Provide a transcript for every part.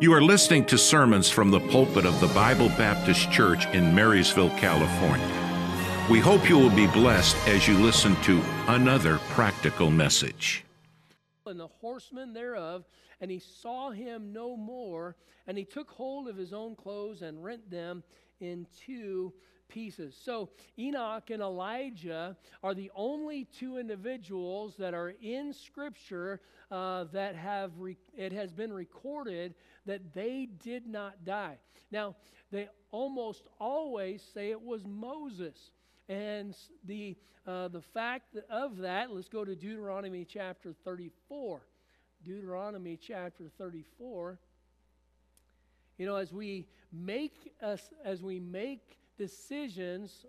You are listening to sermons from the pulpit of the Bible Baptist Church in Marysville, California. We hope you will be blessed as you listen to another practical message. And the horsemen thereof, and he saw him no more, and he took hold of his own clothes and rent them in two pieces. So Enoch and Elijah are the only two individuals that are in Scripture uh, that have re- it has been recorded that they did not die. Now they almost always say it was Moses. And the, uh, the fact of that, let's go to Deuteronomy chapter 34. Deuteronomy chapter 34. You know, as we make us, as we make decisions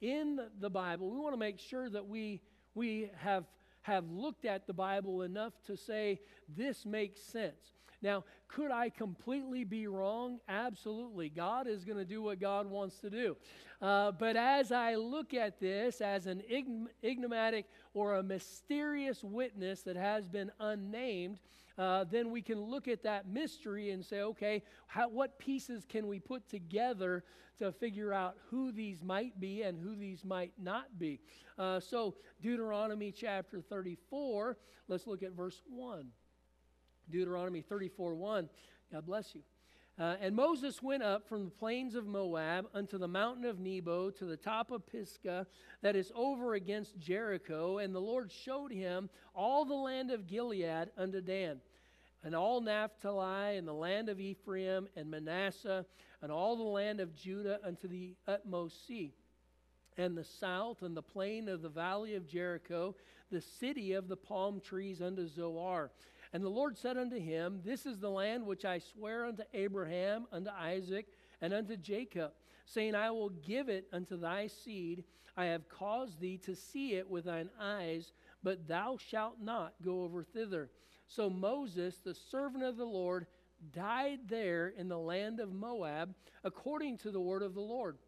in the Bible, we want to make sure that we, we have, have looked at the Bible enough to say, this makes sense. Now, could I completely be wrong? Absolutely. God is going to do what God wants to do. Uh, but as I look at this as an enigmatic or a mysterious witness that has been unnamed, uh, then we can look at that mystery and say, okay, how, what pieces can we put together to figure out who these might be and who these might not be? Uh, so, Deuteronomy chapter 34, let's look at verse 1. Deuteronomy 34 1. God bless you. Uh, and Moses went up from the plains of Moab unto the mountain of Nebo to the top of Pisgah that is over against Jericho. And the Lord showed him all the land of Gilead unto Dan, and all Naphtali, and the land of Ephraim, and Manasseh, and all the land of Judah unto the utmost sea, and the south, and the plain of the valley of Jericho, the city of the palm trees unto Zoar and the Lord said unto him, This is the land which I swear unto Abraham, unto Isaac, and unto Jacob, saying, I will give it unto thy seed. I have caused thee to see it with thine eyes, but thou shalt not go over thither. So Moses, the servant of the Lord, died there in the land of Moab, according to the word of the Lord.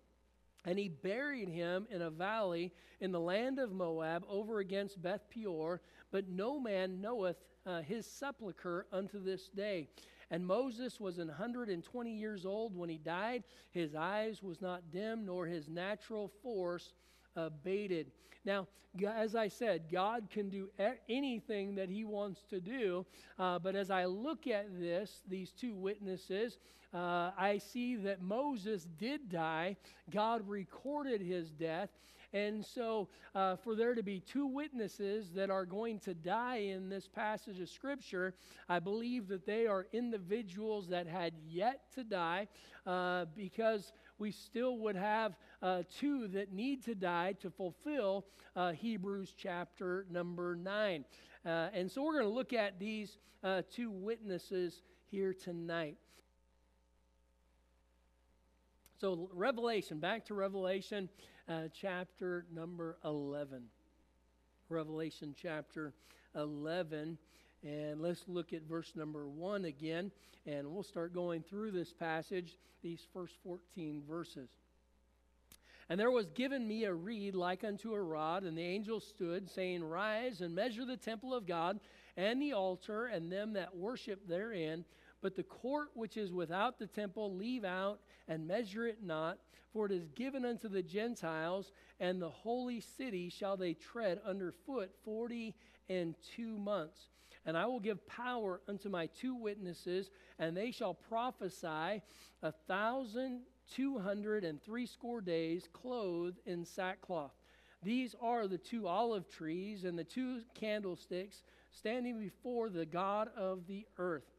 And he buried him in a valley in the land of Moab over against Beth Peor, but no man knoweth uh, his sepulchre unto this day. And Moses was an 120 years old when he died. His eyes was not dim, nor his natural force abated. Now, as I said, God can do anything that He wants to do. Uh, but as I look at this, these two witnesses, uh, I see that Moses did die. God recorded his death. And so, uh, for there to be two witnesses that are going to die in this passage of Scripture, I believe that they are individuals that had yet to die uh, because we still would have uh, two that need to die to fulfill uh, Hebrews chapter number 9. Uh, and so, we're going to look at these uh, two witnesses here tonight. So, Revelation, back to Revelation uh, chapter number 11. Revelation chapter 11. And let's look at verse number 1 again. And we'll start going through this passage, these first 14 verses. And there was given me a reed like unto a rod, and the angel stood, saying, Rise and measure the temple of God, and the altar, and them that worship therein. But the court which is without the temple leave out, and measure it not for it is given unto the Gentiles, and the holy city shall they tread under foot forty and two months. And I will give power unto my two witnesses, and they shall prophesy a thousand two hundred and threescore days, clothed in sackcloth. These are the two olive trees and the two candlesticks standing before the God of the earth.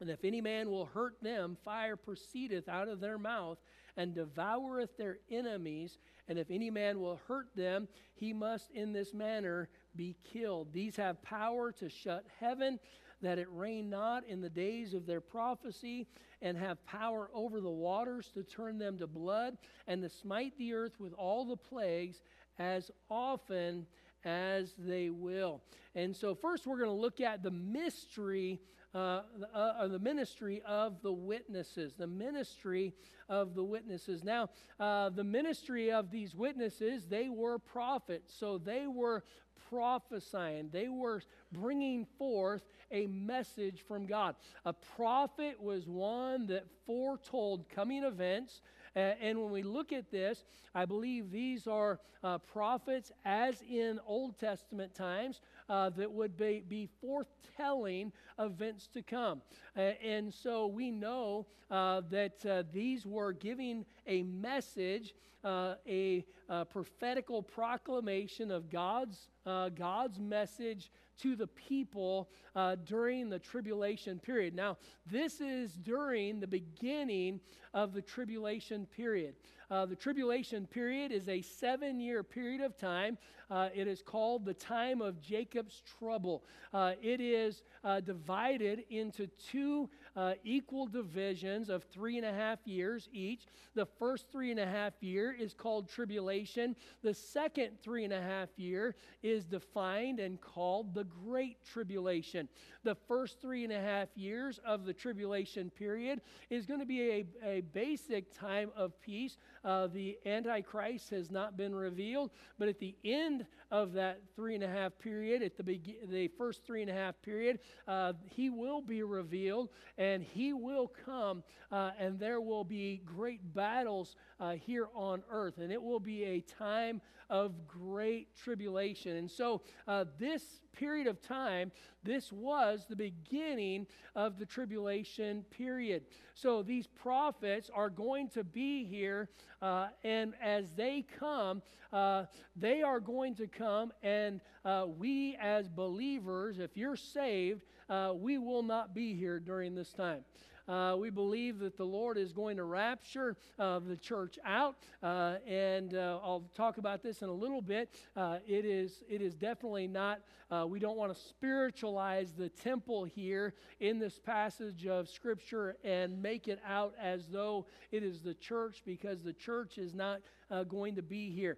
And if any man will hurt them, fire proceedeth out of their mouth and devoureth their enemies. And if any man will hurt them, he must in this manner be killed. These have power to shut heaven, that it rain not in the days of their prophecy, and have power over the waters to turn them to blood, and to smite the earth with all the plagues as often as they will. And so, first, we're going to look at the mystery uh, uh, uh, the ministry of the witnesses. The ministry of the witnesses. Now, uh, the ministry of these witnesses, they were prophets. So they were prophesying, they were bringing forth a message from God. A prophet was one that foretold coming events. and when we look at this, I believe these are uh, prophets, as in Old Testament times, uh, that would be, be foretelling events to come. Uh, and so we know uh, that uh, these were giving a message, uh, a, a, prophetical proclamation of God's, uh, God's message to the people uh, during the tribulation period. Now, this is during the beginning of the tribulation period. Uh, the tribulation period is a seven year period of time. Uh, it is called the time of Jacob's trouble. Uh, it is uh, divided into two uh, equal divisions of three and a half years each. The first three and a half year is called tribulation. The second three and a half year is defined and called the Great Tribulation. The first three and a half years of the tribulation period is going to be a, a basic time of peace. Uh, the Antichrist has not been revealed, but at the end of that three and a half period, at the, be- the first three and a half period, uh, he will be revealed and he will come, uh, and there will be great battles uh, here on earth, and it will be a time of great tribulation. And so, uh, this period of time, this was the beginning of the tribulation period. So, these prophets are going to be here, uh, and as they come, uh, they are going to come, and uh, we as believers, if you're saved, uh, we will not be here during this time. Uh, we believe that the Lord is going to rapture uh, the church out, uh, and uh, I'll talk about this in a little bit. Uh, it is it is definitely not. Uh, we don't want to spiritualize the temple here in this passage of Scripture and make it out as though it is the church, because the church is not going to be here.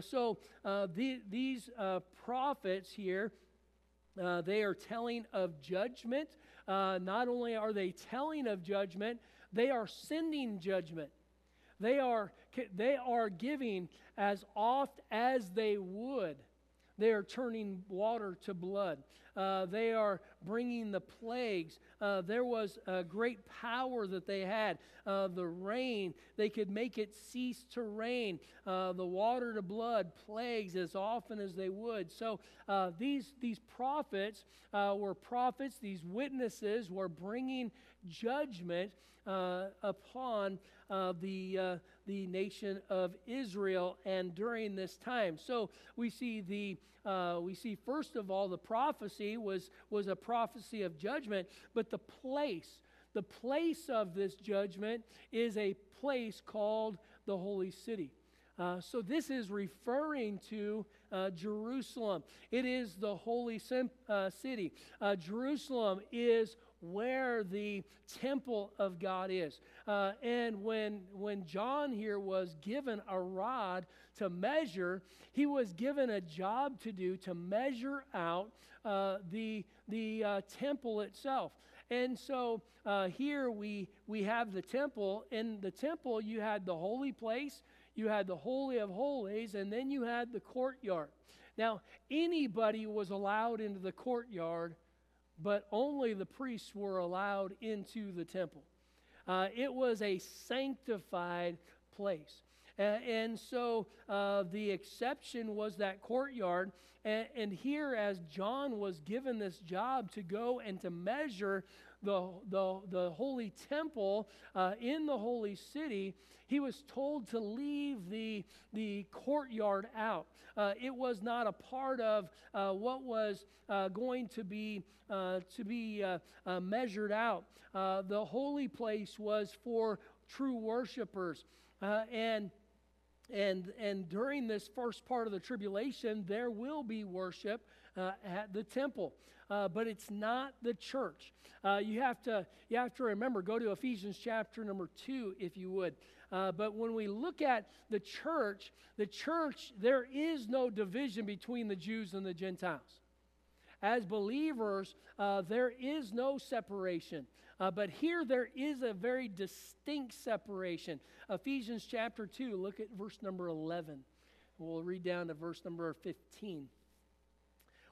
so the, these prophets here. Uh, they are telling of judgment. Uh, not only are they telling of judgment, they are sending judgment. They are, they are giving as oft as they would. They are turning water to blood. Uh, they are bringing the plagues. Uh, there was a great power that they had. Uh, the rain, they could make it cease to rain. Uh, the water to blood, plagues as often as they would. So uh, these, these prophets uh, were prophets, these witnesses were bringing judgment upon the, the nation of Israel and during this time. So we see the uh, we see first of all the prophecy was, was a prophecy of judgment, but the place, the place of this judgment is a place called the holy city. Uh, so this is referring to uh, Jerusalem. It is the holy sim- uh, city. Uh, Jerusalem is where the temple of God is. Uh, and when, when John here was given a rod to measure, he was given a job to do to measure out uh, the, the uh, temple itself. And so uh, here we, we have the temple. In the temple, you had the holy place, you had the Holy of Holies, and then you had the courtyard. Now, anybody was allowed into the courtyard but only the priests were allowed into the temple. Uh, it was a sanctified place. Uh, and so uh, the exception was that courtyard. And, and, here, as John was given this job to go and to measure the, the, the holy temple uh, in the holy city, he was told to leave the, the courtyard out. Uh, it was not a part of uh, what was uh, going to be, uh, to be uh, measured out. the holy place was for true worshipers. and and, and during this first part of the tribulation, there will be worship uh, at the temple. Uh, but it's not the church. Uh, you, have to, you have to remember, go to Ephesians chapter number 2, if you would. Uh, but when we look at the church, the church, there is no division between the Jews and the Gentiles. As believers, uh, there is no separation. Uh, but here there is a very distinct separation. Ephesians chapter 2, look at verse number 11. We'll read down to verse number 15.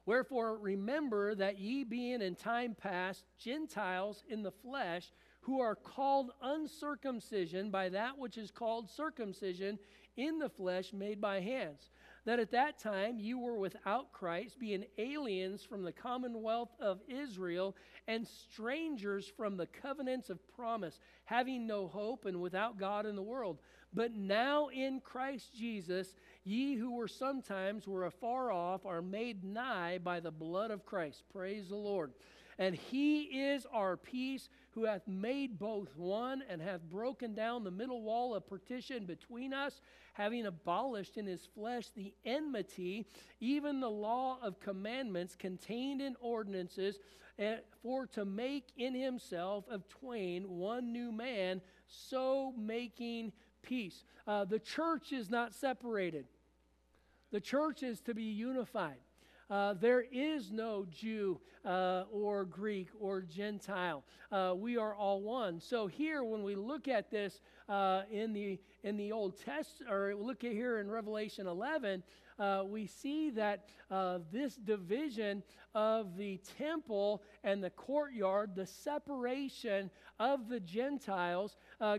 Wherefore, remember that ye being in time past Gentiles in the flesh, who are called uncircumcision by that which is called circumcision in the flesh made by hands. That at that time you were without Christ, being aliens from the commonwealth of Israel and strangers from the covenants of promise, having no hope and without God in the world. But now in Christ Jesus, ye who were sometimes were afar off are made nigh by the blood of Christ. Praise the Lord. And he is our peace, who hath made both one, and hath broken down the middle wall of partition between us, having abolished in his flesh the enmity, even the law of commandments contained in ordinances, eh, for to make in himself of twain one new man, so making peace. Uh, the church is not separated, the church is to be unified. Uh, there is no Jew uh, or Greek or Gentile. Uh, we are all one. So here, when we look at this uh, in the in the Old Testament, or look at here in Revelation 11, uh, we see that uh, this division of the temple and the courtyard, the separation of the Gentiles,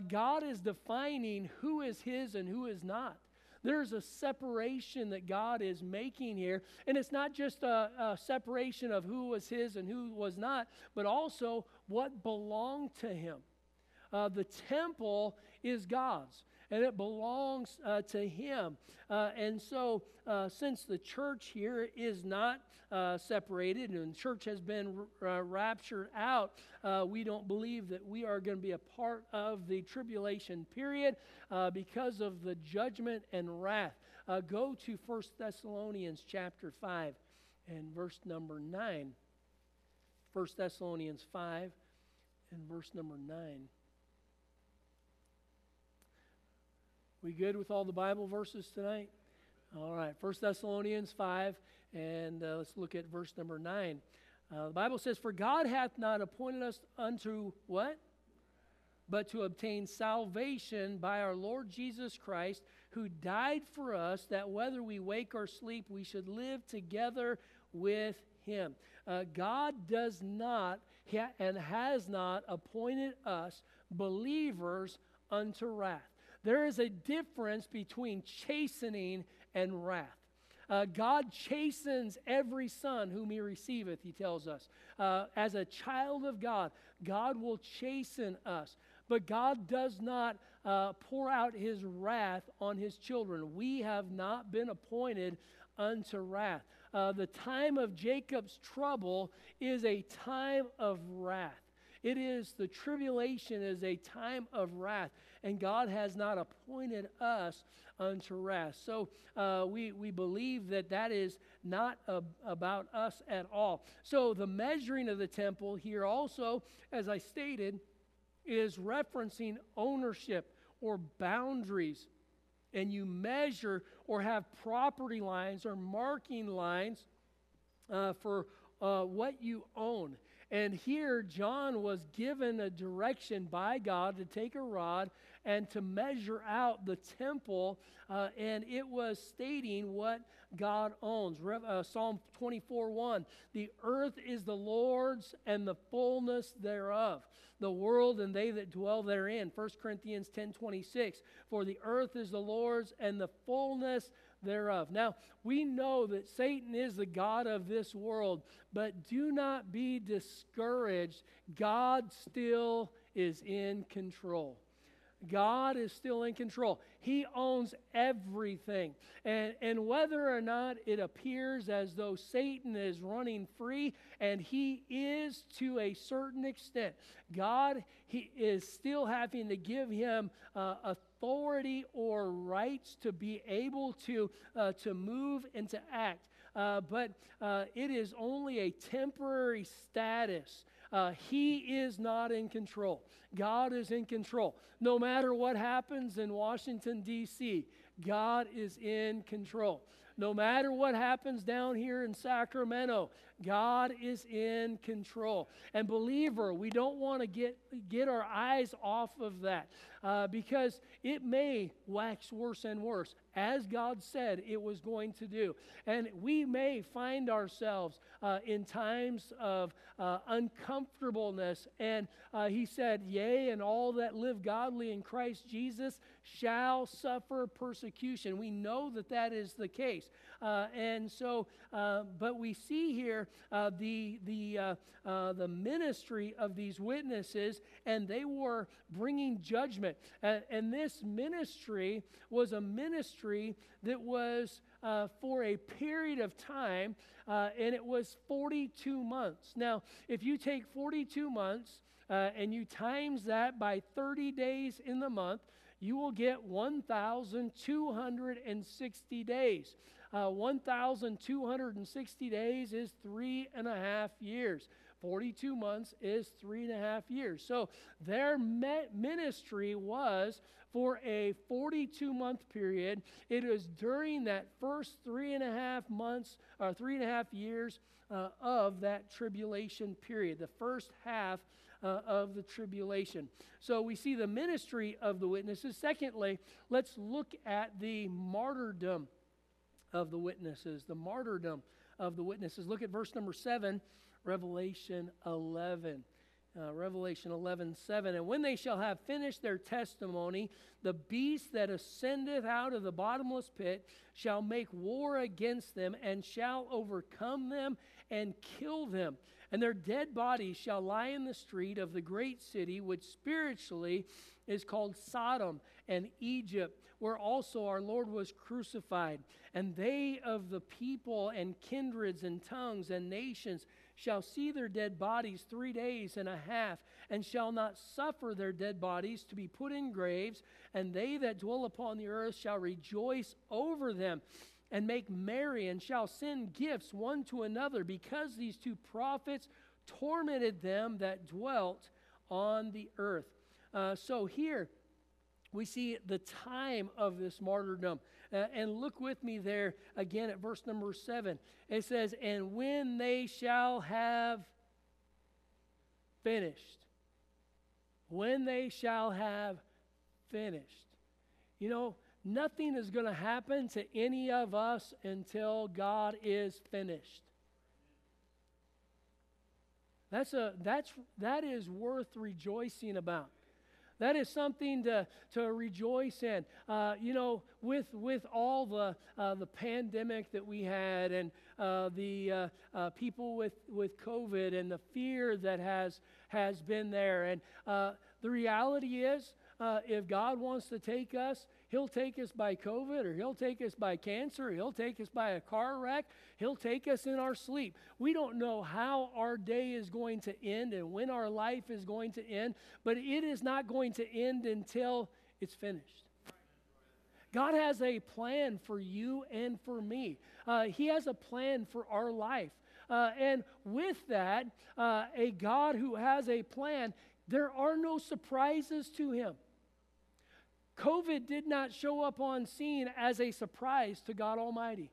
God is defining who is His and who is not. There's a separation that God is making here. And it's not just a, a, separation of who was his and who was not, but also what belonged to him. Uh, the temple is God's and it belongs uh, to Him. Uh, and so, uh, since the church here is not uh, separated and the church has been r- uh, raptured out, we don't believe that we are going to be a part of the tribulation period because of the judgment and wrath. go to 1 Thessalonians chapter 5 and verse number 9. 1 Thessalonians 5 and verse number 9. We good with all the Bible verses tonight? All right, 1 Thessalonians 5, and uh, let's look at verse number 9. Uh, the Bible says, For God hath not appointed us unto what? But to obtain salvation by our Lord Jesus Christ, who died for us, that whether we wake or sleep, we should live together with him. Uh, God does not ha- and has not appointed us believers unto wrath. There is a difference between chastening and wrath. Uh, God chastens every son whom he receiveth, he tells us. Uh, as a child of God, God will chasten us. But God does not uh, pour out his wrath on his children. We have not been appointed unto wrath. Uh, the time of Jacob's trouble is a time of wrath. It is the tribulation is a time of wrath and God has not appointed us unto rest. So uh, we, we believe that that is not a, about us at all. So the measuring of the temple here also, as I stated, is referencing ownership or boundaries. And you measure or have property lines or marking lines uh, for uh, what you own. And here, John was given a direction by God to take a rod and to measure out the temple, uh, and it was stating what God owns. Re- uh, Psalm 24 1 The earth is the Lord's and the fullness thereof, the world and they that dwell therein. 1 Corinthians ten twenty six. For the earth is the Lord's and the fullness thereof. Now, we know that Satan is the God of this world, but do not be discouraged. God still is in control. God is still in control. He owns everything. And, and whether or not it appears as though Satan is running free, and he is to a certain extent, God he is still having to give him uh, authority or rights to be able to, uh, to move and to act. Uh, but uh, it is only a temporary status. Uh, he is not in control. God is in control. No matter what happens in Washington, D.C., God is in control. no matter what happens down here in Sacramento, God is in control. And believer, we don't want to get, get our eyes off of that uh, because it may wax worse and worse, as God said it was going to do. And we may find ourselves uh, in times of uh, uncomfortableness. And uh, he said, Yea, and all that live godly in Christ Jesus shall suffer persecution. We know that that is the case. Uh, and so, uh, but we see here uh, the, the, uh, uh, the ministry of these witnesses, and they were bringing judgment. And, this ministry was a ministry that was uh, for a period of time, and it was 42 months. Now, if you take 42 months, uh, and you times that by 30 days in the month, you will get 1,260 days. Uh, 1,260 days is three and a half years. 42 months is three and a half years. So their ministry was for a 42 month period. It was during that first three and a half months, or three and a half years uh, of that tribulation period, the first half uh, of the tribulation. So we see the ministry of the witnesses. Secondly, let's look at the martyrdom of the witnesses. The martyrdom of the witnesses. Look at verse number 7, Revelation 11. Uh, Revelation 11, 7. And when they shall have finished their testimony, the beast that ascendeth out of the bottomless pit shall make war against them and shall overcome them and kill them and their dead bodies shall lie in the street of the great city, which spiritually is called Sodom and Egypt, where also our Lord was crucified. And they of the people and kindreds and tongues and nations shall see their dead bodies three days and a half, and shall not suffer their dead bodies to be put in graves, and they that dwell upon the earth shall rejoice over them and make merry and shall send gifts one to another because these two prophets tormented them that dwelt on the earth. Uh, so here we see the time of this martyrdom. Uh, and look with me there again at verse number seven. It says, And when they shall have finished, when they shall have finished. You know, Nothing is going to happen to any of us until God is finished. That's a, that's, that is worth rejoicing about. That is something to, to rejoice in. Uh, you know, with, with all the, uh, the pandemic that we had and uh, the uh, uh, people with, with COVID and the fear that has, has been there. And uh, the reality is, if God wants to take us, He'll take us by COVID, or He'll take us by cancer, or He'll take us by a car wreck, He'll take us in our sleep. We don't know how our day is going to end and when our life is going to end, but it is not going to end until it's finished. God has a plan for you and for me. Uh, he has a plan for our life. Uh, and with that, uh, a God who has a plan, there are no surprises to him. COVID did not show up on scene as a surprise to God Almighty.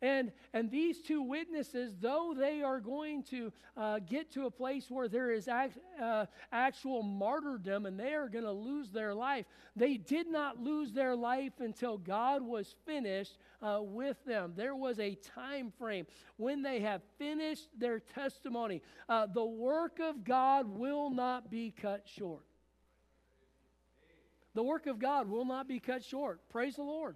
And, and these two witnesses, though they are going to uh, get to a place where there is act, uh, actual martyrdom and they are going to lose their life, they did not lose their life until God was finished uh, with them. There was a time frame when they have finished their testimony. Uh, the work of God will not be cut short. The work of God will not be cut short. Praise the Lord.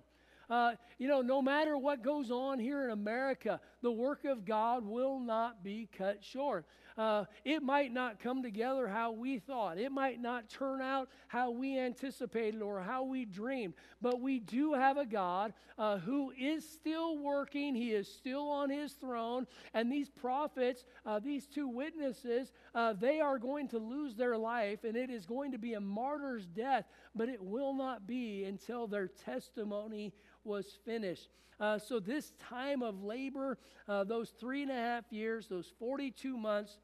Uh, you know, no matter what goes on here in America, the work of God will not be cut short. Uh, it might not come together how we thought. It might not turn out how we anticipated or how we dreamed. But we do have a God uh, who is still working. He is still on his throne. And these prophets, uh, these two witnesses, uh, they are going to lose their life, and it is going to be a martyr's death, but it will not be until their testimony was finished. Uh, so, this time of labor, uh, those three and a half years, those 42 months,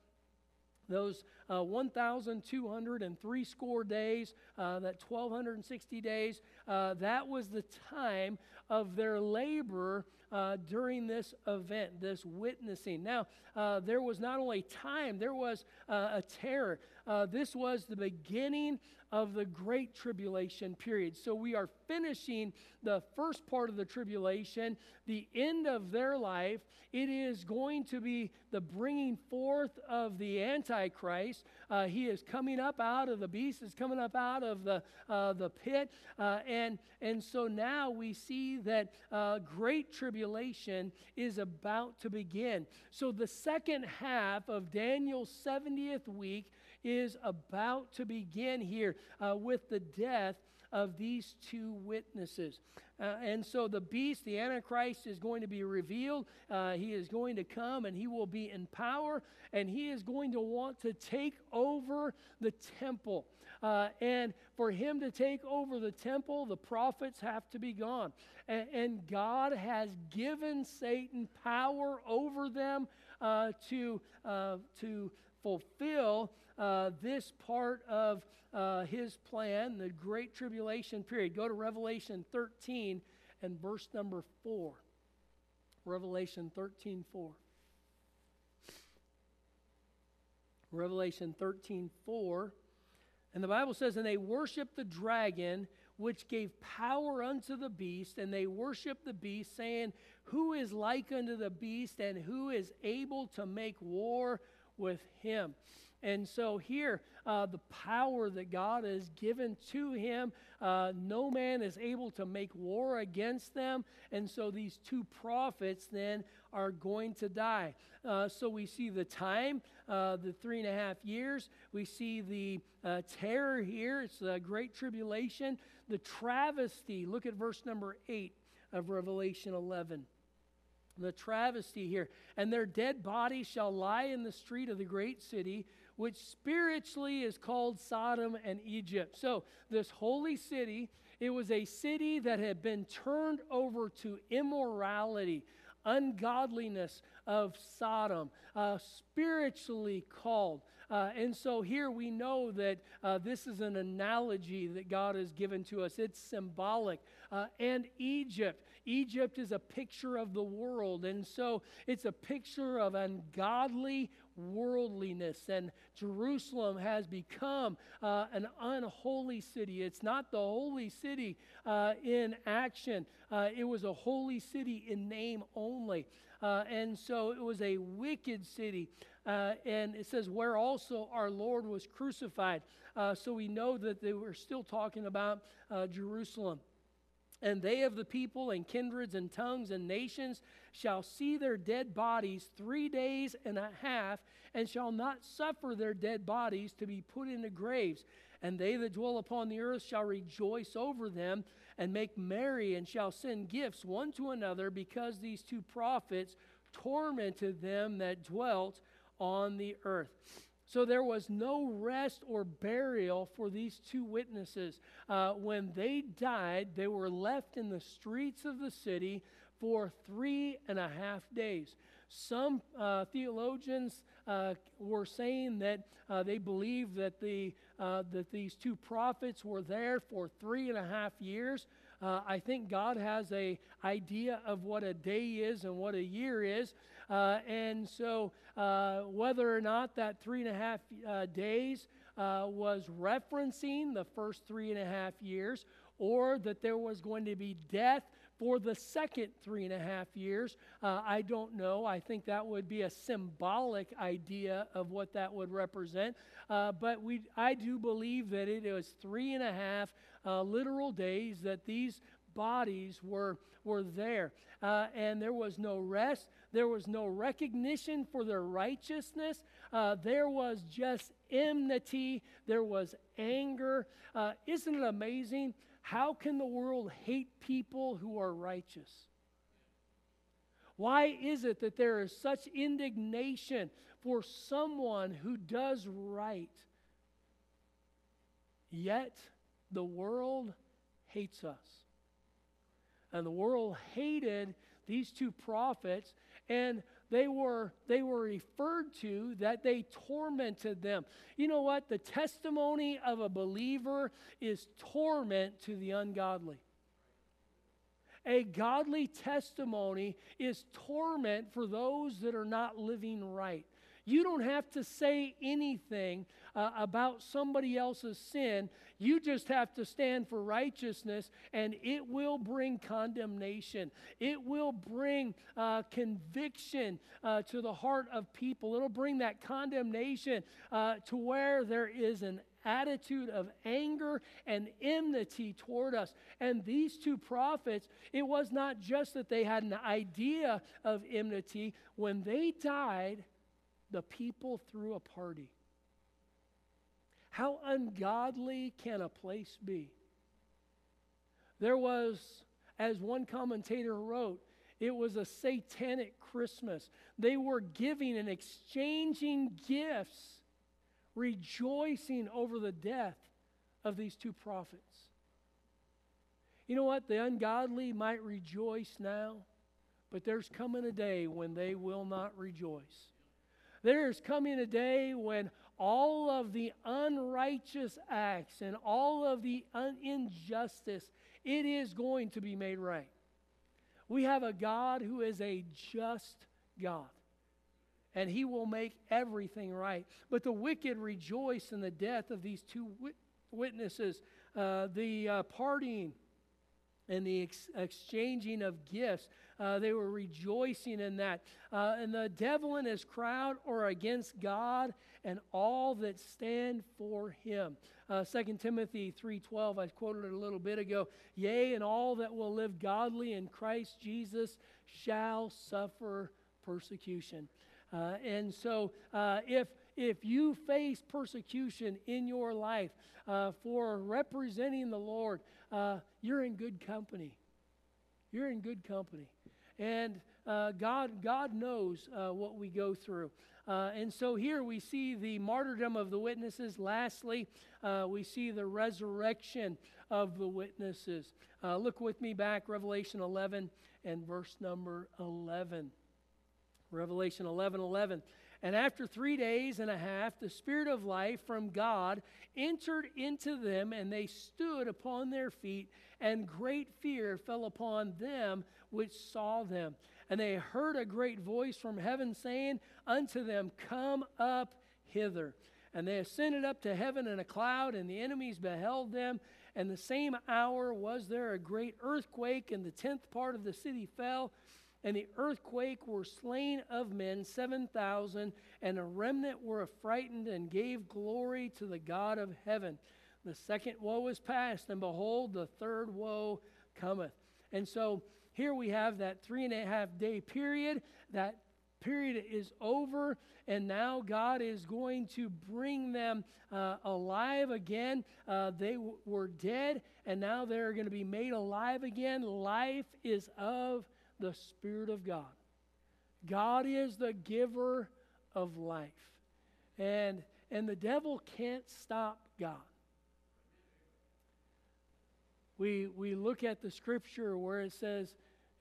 those uh, 1,203 score days, uh, that 1,260 days, uh, that was the time of their labor uh, during this event, this witnessing. Now, uh, there was not only time, there was uh, a terror. Uh, this was the beginning of the Great Tribulation period. So we are finishing the first part of the tribulation, the end of their life. It is going to be the bringing forth of the Antichrist. Uh, he is coming up out of the beast, is coming up out of the, uh, the pit. Uh, and, and so now we see that uh, Great Tribulation is about to begin. So the second half of Daniel's 70th week is about to begin here uh, with the death of these two witnesses. Uh, and so the beast, the Antichrist, is going to be revealed. Uh, he is going to come and he will be in power and he is going to want to take over the temple. Uh, and for him to take over the temple, the prophets have to be gone. And, and God has given Satan power over them uh, to, uh, to fulfill uh, this part of uh, his plan, the Great Tribulation period. Go to Revelation 13 and verse number 4. Revelation 13 4. Revelation 13 4. And the Bible says, And they worshiped the dragon, which gave power unto the beast, and they worshiped the beast, saying, Who is like unto the beast, and who is able to make war with him? And so here, uh, the power that God has given to him, uh, no man is able to make war against them. And so these two prophets then are going to die. Uh, so we see the time, uh, the three and a half years. We see the uh, terror here. It's the great tribulation. The travesty. Look at verse number 8 of Revelation 11 the travesty here. And their dead bodies shall lie in the street of the great city, which spiritually is called Sodom and Egypt. So, this holy city, it was a city that had been turned over to immorality, ungodliness of Sodom, uh, spiritually called. Uh, and so here we know that uh, this is an analogy that God has given to us. It's symbolic. Uh, and Egypt. Egypt is a picture of the world. And so it's a picture of ungodly worldliness, and Jerusalem has become uh, an unholy city. It's not the holy city uh, in action, uh, it was a holy city in name only. Uh, and so it was a wicked city. Uh, and it says, where also our Lord was crucified. Uh, so we know that they were still talking about Jerusalem. And they of the people and kindreds and tongues and nations shall see their dead bodies three days and a half, and shall not suffer their dead bodies to be put into graves. And they that dwell upon the earth shall rejoice over them, and make merry, and shall send gifts one to another, because these two prophets tormented them that dwelt on the earth. So there was no rest or burial for these two witnesses. Uh, when they died, they were left in the streets of the city for three and a half days. Some uh, theologians uh, were saying that uh, they believe that, the, uh, that these two prophets were there for three and a half years. Uh, I think God has a idea of what a day is and what a year is. Uh, and so, uh, whether or not that three and a half uh, days uh, was referencing the first three and a half years, or that there was going to be death for the second three and a half years. Uh, I don't know. I think that would be a symbolic idea of what that would represent. Uh, but we, I do believe that it was three and a half uh, literal days that these bodies were, were there. Uh, and there was no rest, there was no recognition for their righteousness. Uh, there was just enmity, there was anger. Uh, isn't it amazing? How can the world hate people who are righteous? Why is it that there is such indignation for someone who does right? Yet the world hates us. And the world hated these two prophets, and they were they were referred to that they tormented them. You know what? The testimony of a believer is torment to the ungodly. A godly testimony is torment for those that are not living right. You don't have to say anything uh, about somebody else's sin. You just have to stand for righteousness, and it will bring condemnation. It will bring uh, conviction uh, to the heart of people. It'll bring that condemnation uh, to where there is an attitude of anger and enmity toward us. And these two prophets, it was not just that they had an idea of enmity. When they died, the people threw a party. How ungodly can a place be? There was, as one commentator wrote, it was a satanic Christmas. They were giving and exchanging gifts, rejoicing over the death of these two prophets. You know what? The ungodly might rejoice now, but there's coming a day when they will not rejoice. There is coming a day when all of the unrighteous acts and all of the injustice, it is going to be made right. We have a God who is a just God, and he will make everything right. But the wicked rejoice in the death of these two wit- witnesses, uh, the uh, partying and the ex- exchanging of gifts. Uh, they were rejoicing in that. Uh, and the devil and his crowd are against God and all that stand for him. Uh, 2 Timothy 3.12, I quoted it a little bit ago. Yea, and all that will live godly in Christ Jesus shall suffer persecution. Uh, and so uh, if if you face persecution in your life uh, for representing the Lord, uh, you're in good company. You're in good company. And uh, God, God knows uh, what we go through. Uh, and so here we see the martyrdom of the witnesses. Lastly, uh, we see the resurrection of the witnesses. look with me back, Revelation 11 and verse number 11. Revelation 11 11. And after three days and a half, the Spirit of life from God entered into them, and they stood upon their feet, and great fear fell upon them which saw them. And they heard a great voice from heaven saying unto them, Come up hither. And they ascended up to heaven in a cloud, and the enemies beheld them. And the same hour was there a great earthquake, and the tenth part of the city fell and the earthquake were slain of men 7,000, and a remnant were affrighted and gave glory to the God of heaven. The second woe is past, and behold, the third woe cometh. And so here we have that three and a half day period. That period is over, and now God is going to bring them uh, alive again. Uh, they w- were dead, and now they're going to be made alive again. Life is of the Spirit of God. God is the giver of life. And, and the devil can't stop God. We, we look at the scripture where it says,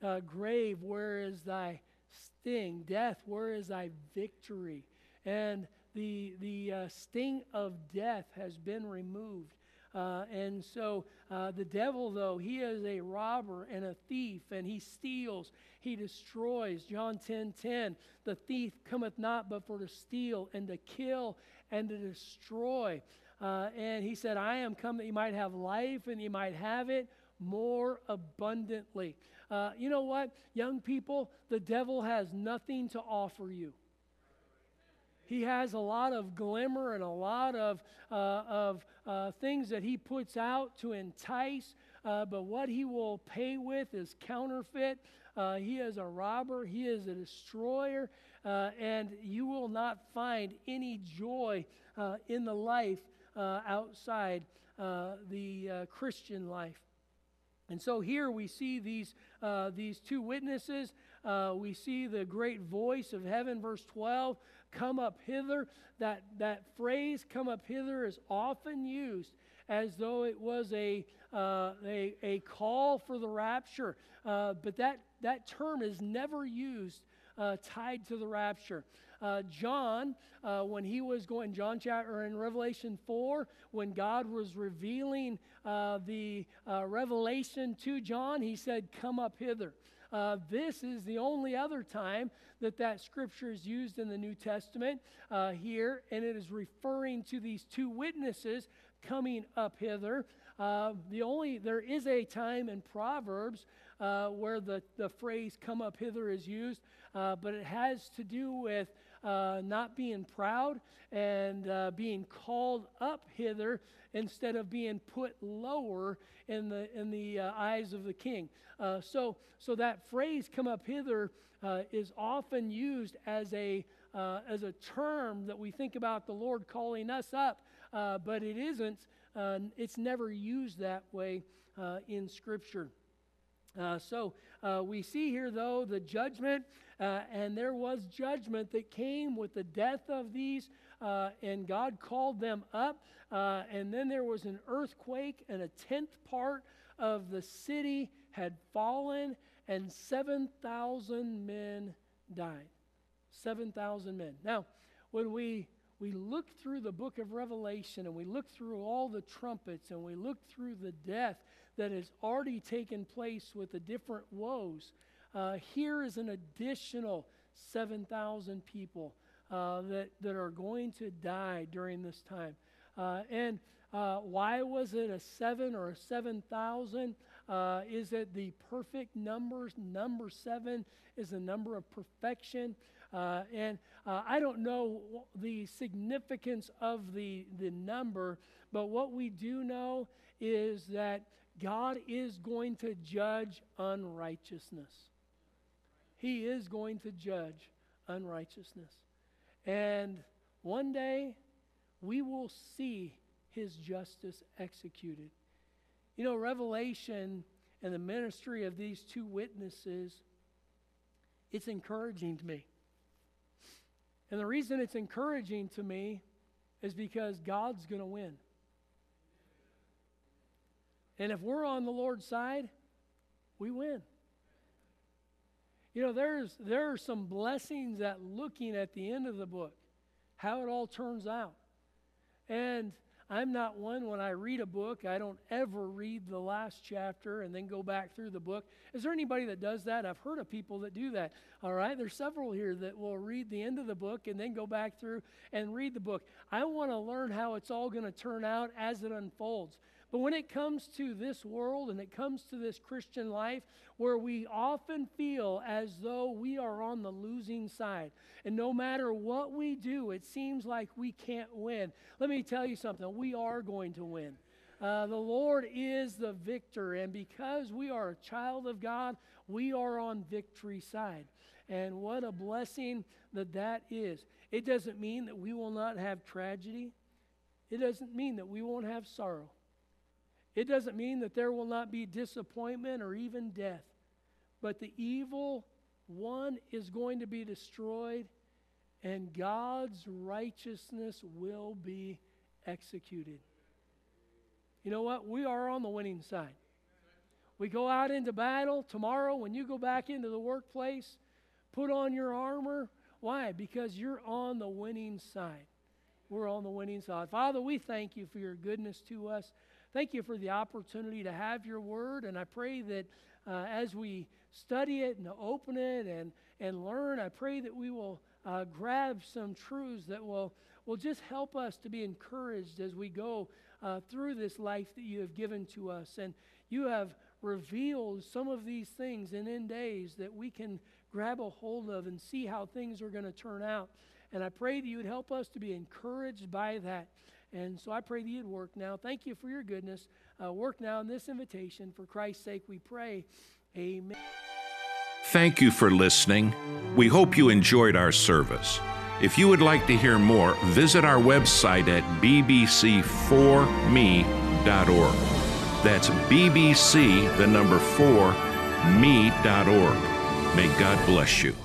uh, Grave, where is thy sting? Death, where is thy victory? And the, the uh, sting of death has been removed. Uh, and so uh, the devil, though, he is a robber and a thief, and he steals, he destroys. John 10 10, the thief cometh not but for to steal and to kill and to destroy. Uh, and he said, I am come that you might have life and you might have it more abundantly. Uh, you know what, young people? The devil has nothing to offer you. He has a lot of glimmer and a lot of, uh, of uh, things that he puts out to entice, uh, but what he will pay with is counterfeit. Uh, he is a robber, he is a destroyer, uh, and you will not find any joy uh, in the life outside the Christian life. And so here we see these, uh, these two witnesses. Uh, we see the great voice of heaven, verse 12 come up hither. That, that phrase, come up hither, is often used as though it was a, uh, a, a call for the rapture. Uh, but that, that term is never used uh, tied to the rapture. Uh, John, uh, when he was going, John chapter in Revelation 4, when God was revealing uh, the revelation to John, he said, Come up hither. Uh, this is the only other time that that scripture is used in the New Testament uh, here, and it is referring to these two witnesses coming up hither. Uh, the only there is a time in Proverbs uh, where the, the phrase "come up hither" is used, uh, but it has to do with uh, not being proud and uh, being called up hither instead of being put lower in the in the uh, eyes of the king. Uh, so so that phrase "come up hither" is often used as a as a term that we think about the Lord calling us up, but it isn't. it's never used that way in Scripture. Uh, so uh, we see here, though, the judgment, uh, and there was judgment that came with the death of these, uh, and God called them up. Uh, and then there was an earthquake, and a tenth part of the city had fallen, and 7,000 men died. 7,000 men. Now, when we we look through the book of Revelation and we look through all the trumpets and we look through the death that has already taken place with the different woes, uh, here is an additional 7,000 people uh, that, that are going to die during this time. Uh, and uh, why was it a 7 or a 7,000? Uh, is it the perfect numbers? Number 7 is the number of perfection. Uh, and I don't know the significance of the, the number, but what we do know is that God is going to judge unrighteousness. He is going to judge unrighteousness. And one day, we will see his justice executed. You know, Revelation and the ministry of these two witnesses, it's encouraging to me. And the reason it's encouraging to me is because God's going to win. And if we're on the Lord's side, we win. You know, there's there are some blessings at looking at the end of the book, how it all turns out. And I'm not one when I read a book, I don't ever read the last chapter and then go back through the book. Is there anybody that does that? I've heard of people that do that. All right, there's several here that will read the end of the book and then go back through and read the book. I want to learn how it's all going to turn out as it unfolds. But when it comes to this world and it comes to this Christian life, where we often feel as though we are on the losing side, and no matter what we do, it seems like we can't win. Let me tell you something we are going to win. Uh, the Lord is the victor, and because we are a child of God, we are on victory side. And what a blessing that that is. It doesn't mean that we will not have tragedy. It doesn't mean that we won't have sorrow. It doesn't mean that there will not be disappointment or even death, but the evil one is going to be destroyed and God's righteousness will be executed. You know what? We are on the winning side. We go out into battle tomorrow when you go back into the workplace, put on your armor. Why? Because you're on the winning side. We're on the winning side. Father, we thank you for your goodness to us. Thank you for the opportunity to have your word, and I pray that uh, as we study it and open it and, and learn, I pray that we will uh, grab some truths that will, will just help us to be encouraged as we go uh, through this life that you have given to us. And you have revealed some of these things in end days that we can grab a hold of and see how things are going to turn out. And I pray that you would help us to be encouraged by that. And so I pray that you'd work now. Thank you for your goodness. Uh, work now in this invitation. For Christ's sake, we pray. Amen. Thank you for listening. We hope you enjoyed our service. If you would like to hear more, visit our website at bbc4me.org. That's bbc, the number 4, me.org. May God bless you.